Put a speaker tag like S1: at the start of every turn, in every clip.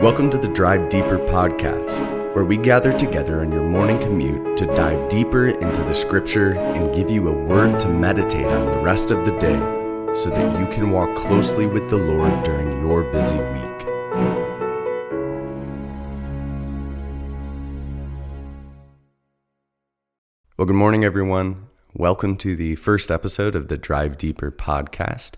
S1: Welcome to the Drive Deeper podcast, where we gather together on your morning commute to dive deeper into the scripture and give you a word to meditate on the rest of the day so that you can walk closely with the Lord during your busy week. Well, good morning, everyone. Welcome to the first episode of the Drive Deeper podcast.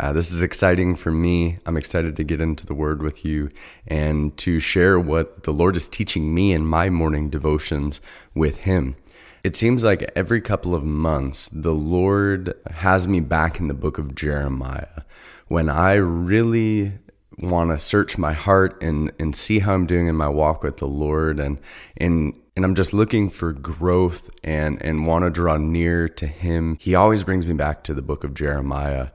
S1: Uh, this is exciting for me. I'm excited to get into the Word with you and to share what the Lord is teaching me in my morning devotions with Him. It seems like every couple of months, the Lord has me back in the book of Jeremiah when I really want to search my heart and, and see how I'm doing in my walk with the Lord and, and and I'm just looking for growth and and want to draw near to him. He always brings me back to the book of Jeremiah.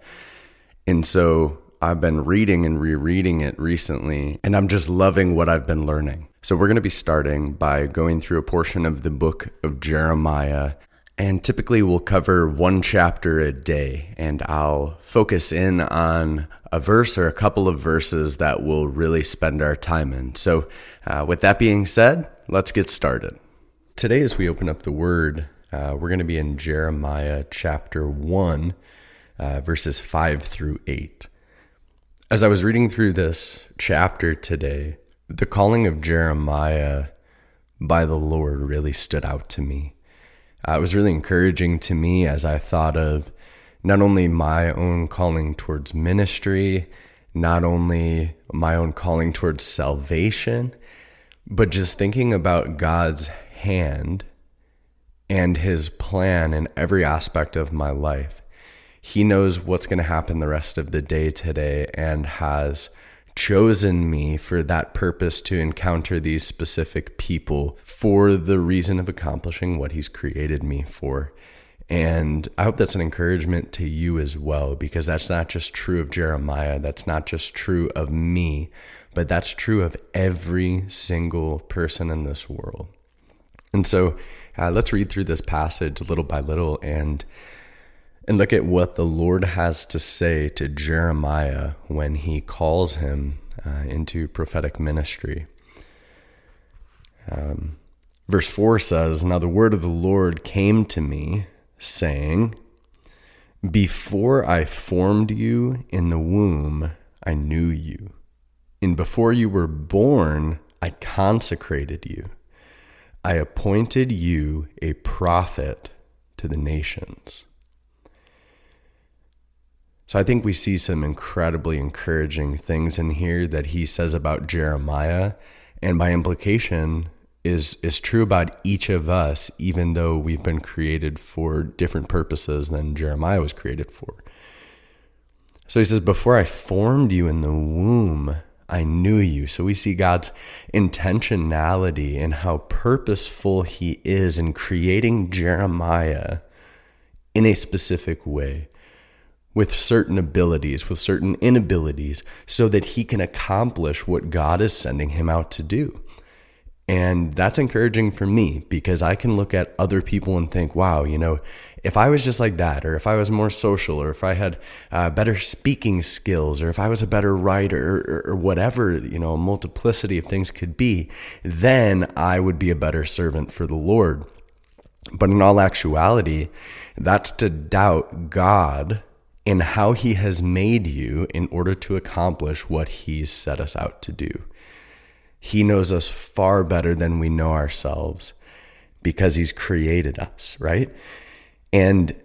S1: And so I've been reading and rereading it recently, and I'm just loving what I've been learning. So we're going to be starting by going through a portion of the book of Jeremiah. And typically we'll cover one chapter a day, and I'll focus in on a verse or a couple of verses that we'll really spend our time in. So, uh, with that being said, let's get started. Today, as we open up the word, uh, we're going to be in Jeremiah chapter 1, uh, verses 5 through 8. As I was reading through this chapter today, the calling of Jeremiah by the Lord really stood out to me. Uh, it was really encouraging to me as I thought of not only my own calling towards ministry, not only my own calling towards salvation, but just thinking about God's hand and his plan in every aspect of my life he knows what's going to happen the rest of the day today and has chosen me for that purpose to encounter these specific people for the reason of accomplishing what he's created me for. And I hope that's an encouragement to you as well, because that's not just true of Jeremiah, that's not just true of me, but that's true of every single person in this world. And so uh, let's read through this passage little by little and and look at what the Lord has to say to Jeremiah when he calls him uh, into prophetic ministry. Um, verse 4 says, Now the word of the Lord came to me, saying, Before I formed you in the womb, I knew you. And before you were born, I consecrated you. I appointed you a prophet to the nations. So I think we see some incredibly encouraging things in here that he says about Jeremiah and by implication is is true about each of us even though we've been created for different purposes than Jeremiah was created for. So he says before I formed you in the womb I knew you. So we see God's intentionality and how purposeful he is in creating Jeremiah in a specific way with certain abilities, with certain inabilities, so that he can accomplish what God is sending him out to do. And that's encouraging for me because I can look at other people and think, wow, you know, if I was just like that, or if I was more social, or if I had uh, better speaking skills, or if I was a better writer, or, or whatever, you know, multiplicity of things could be, then I would be a better servant for the Lord. But in all actuality, that's to doubt God in how he has made you in order to accomplish what he's set us out to do. He knows us far better than we know ourselves because he's created us, right? And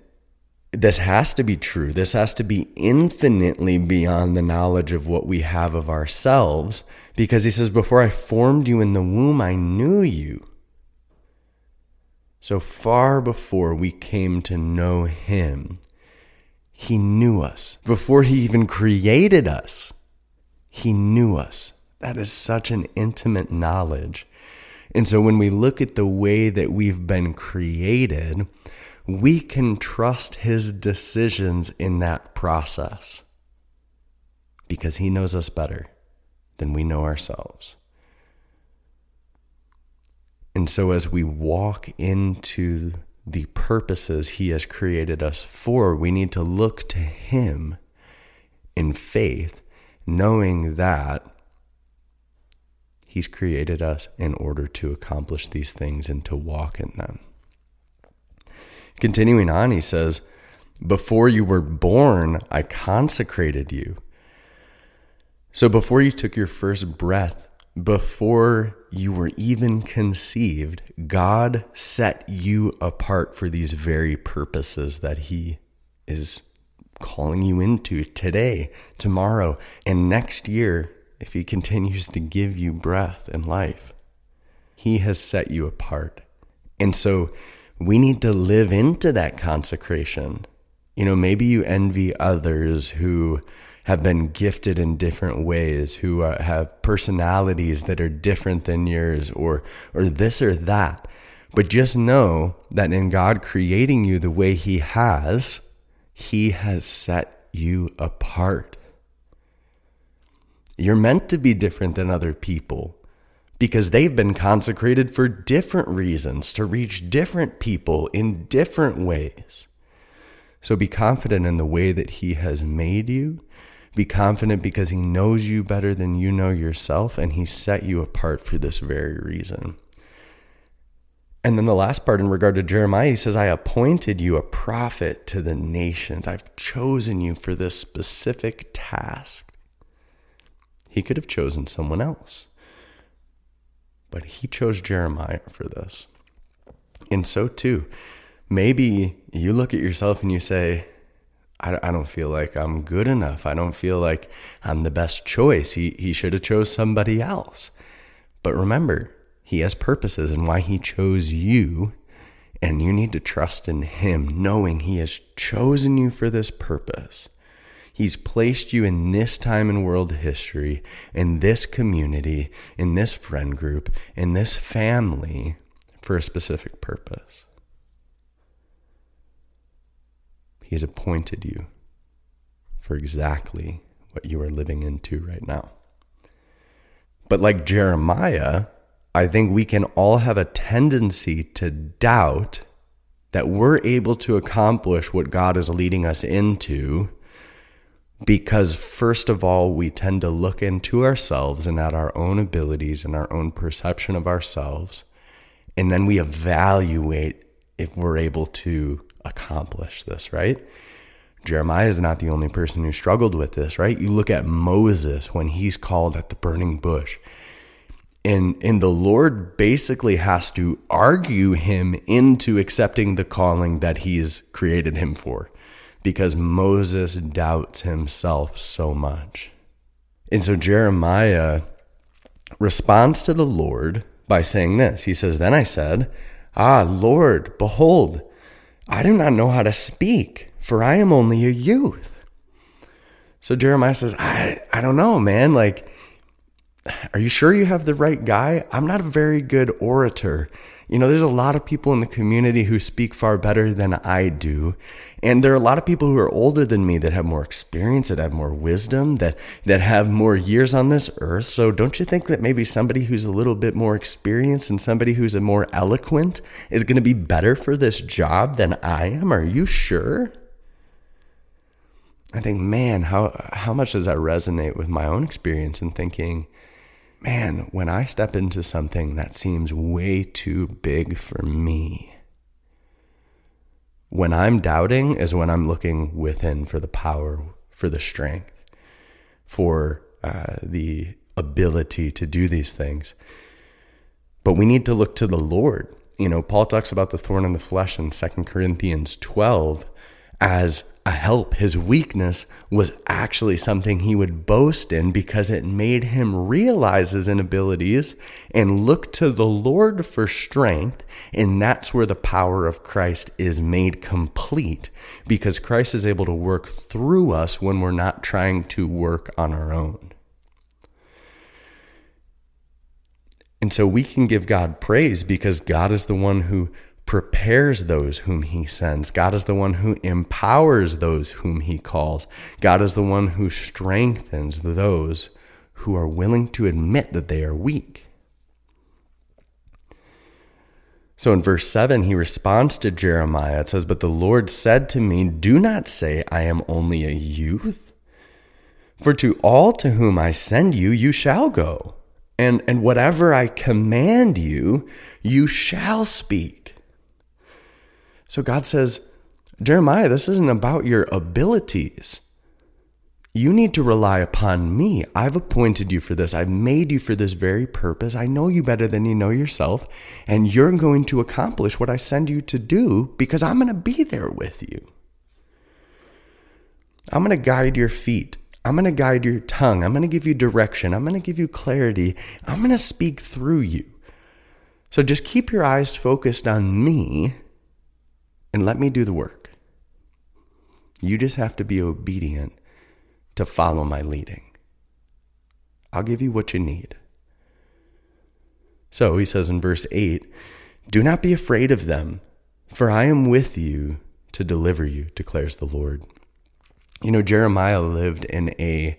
S1: this has to be true. This has to be infinitely beyond the knowledge of what we have of ourselves because he says, Before I formed you in the womb, I knew you. So far before we came to know him, he knew us. Before He even created us, He knew us. That is such an intimate knowledge. And so when we look at the way that we've been created, we can trust His decisions in that process because He knows us better than we know ourselves. And so as we walk into the purposes He has created us for, we need to look to Him in faith, knowing that He's created us in order to accomplish these things and to walk in them. Continuing on, he says, Before you were born, I consecrated you. So before you took your first breath, before you were even conceived, God set you apart for these very purposes that He is calling you into today, tomorrow, and next year if He continues to give you breath and life. He has set you apart. And so we need to live into that consecration. You know, maybe you envy others who have been gifted in different ways, who uh, have personalities that are different than yours, or or this or that. But just know that in God creating you the way He has, He has set you apart. You're meant to be different than other people because they've been consecrated for different reasons to reach different people in different ways. So be confident in the way that He has made you. Be confident because He knows you better than you know yourself, and He set you apart for this very reason. And then the last part in regard to Jeremiah, he says, I appointed you a prophet to the nations. I've chosen you for this specific task. He could have chosen someone else. But he chose Jeremiah for this. And so too, maybe you look at yourself and you say, I, I don't feel like I'm good enough. I don't feel like I'm the best choice. He, he should have chose somebody else. But remember, he has purposes and why he chose you. And you need to trust in him, knowing he has chosen you for this purpose. He's placed you in this time in world history, in this community, in this friend group, in this family for a specific purpose. He has appointed you for exactly what you are living into right now. But like Jeremiah, I think we can all have a tendency to doubt that we're able to accomplish what God is leading us into because, first of all, we tend to look into ourselves and at our own abilities and our own perception of ourselves. And then we evaluate if we're able to accomplish this, right? Jeremiah is not the only person who struggled with this, right? You look at Moses when he's called at the burning bush. And, and the Lord basically has to argue him into accepting the calling that he's created him for because Moses doubts himself so much. And so Jeremiah responds to the Lord by saying this. He says, Then I said, Ah, Lord, behold, I do not know how to speak, for I am only a youth. So Jeremiah says, I, I don't know, man. Like, are you sure you have the right guy? I'm not a very good orator. You know, there's a lot of people in the community who speak far better than I do. And there are a lot of people who are older than me that have more experience, that have more wisdom, that, that have more years on this earth. So don't you think that maybe somebody who's a little bit more experienced and somebody who's a more eloquent is going to be better for this job than I am? Are you sure? I think, man, how, how much does that resonate with my own experience and thinking, man, when I step into something that seems way too big for me, when I'm doubting is when I'm looking within for the power, for the strength, for uh, the ability to do these things. But we need to look to the Lord. You know, Paul talks about the thorn in the flesh in 2 Corinthians 12 as a help. His weakness was actually something he would boast in because it made him realize his inabilities and look to the Lord for strength. And that's where the power of Christ is made complete because Christ is able to work through us when we're not trying to work on our own. And so we can give God praise because God is the one who prepares those whom he sends. God is the one who empowers those whom he calls. God is the one who strengthens those who are willing to admit that they are weak. So in verse 7, he responds to Jeremiah. It says, But the Lord said to me, Do not say, I am only a youth. For to all to whom I send you, you shall go And, and whatever I command you, you shall speak. So God says, Jeremiah, this isn't about your abilities. You need to rely upon me. I've appointed you for this. I've made you for this very purpose. I know you better than you know yourself, and you're going to accomplish what I send you to do because I'm going to be there with you. I'm going to guide your feet. I'm going to guide your tongue. I'm going to give you direction. I'm going to give you clarity. I'm going to speak through you. So just keep your eyes focused on me and let me do the work. You just have to be obedient to follow my leading. I'll give you what you need. So he says in verse 8 Do not be afraid of them, for I am with you to deliver you, declares the Lord. You know, Jeremiah lived in a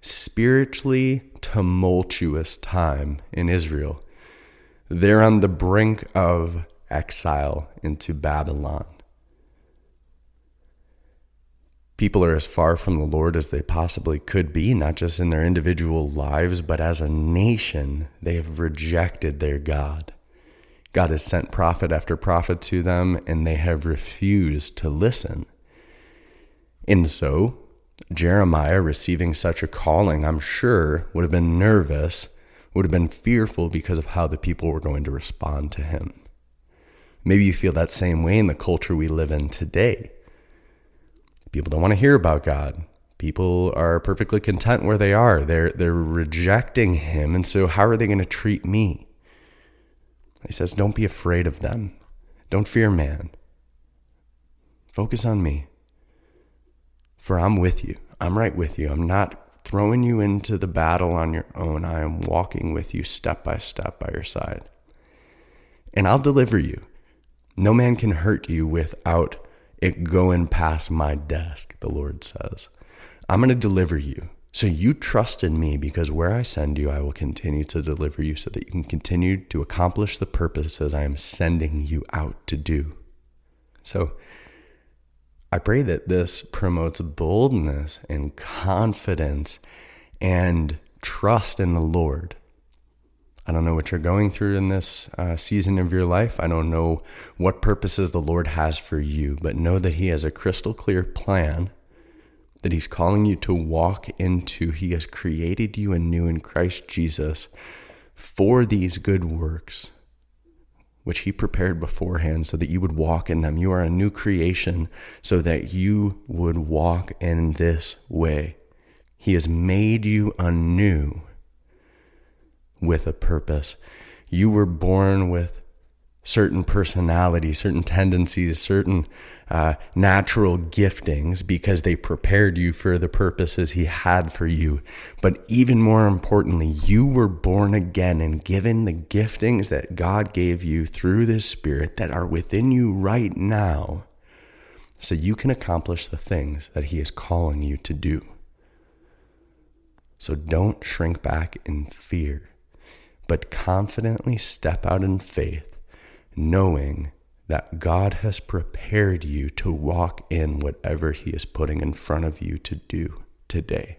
S1: spiritually tumultuous time in Israel. They're on the brink of exile into Babylon. People are as far from the Lord as they possibly could be, not just in their individual lives, but as a nation, they have rejected their God. God has sent prophet after prophet to them, and they have refused to listen. And so, Jeremiah receiving such a calling, I'm sure, would have been nervous, would have been fearful because of how the people were going to respond to him. Maybe you feel that same way in the culture we live in today. People don't want to hear about God. People are perfectly content where they are. They're they're rejecting him, and so how are they going to treat me? He says, "Don't be afraid of them. Don't fear man. Focus on me." For I'm with you. I'm right with you. I'm not throwing you into the battle on your own. I am walking with you step by step by your side. And I'll deliver you. No man can hurt you without it going past my desk, the Lord says. I'm going to deliver you. So you trust in me because where I send you, I will continue to deliver you so that you can continue to accomplish the purposes I am sending you out to do. So I pray that this promotes boldness and confidence and trust in the Lord. I don't know what you're going through in this uh, season of your life. I don't know what purposes the Lord has for you, but know that He has a crystal clear plan that He's calling you to walk into. He has created you anew in Christ Jesus for these good works which he prepared beforehand so that you would walk in them. You are a new creation so that you would walk in this way. He has made you anew with a purpose. You were born with certain personalities, certain tendencies, certain uh, natural giftings because they prepared you for the purposes He had for you. But even more importantly, you were born again and given the giftings that God gave you through this Spirit that are within you right now so you can accomplish the things that He is calling you to do. So don't shrink back in fear, but confidently step out in faith knowing that God has prepared you to walk in whatever He is putting in front of you to do today.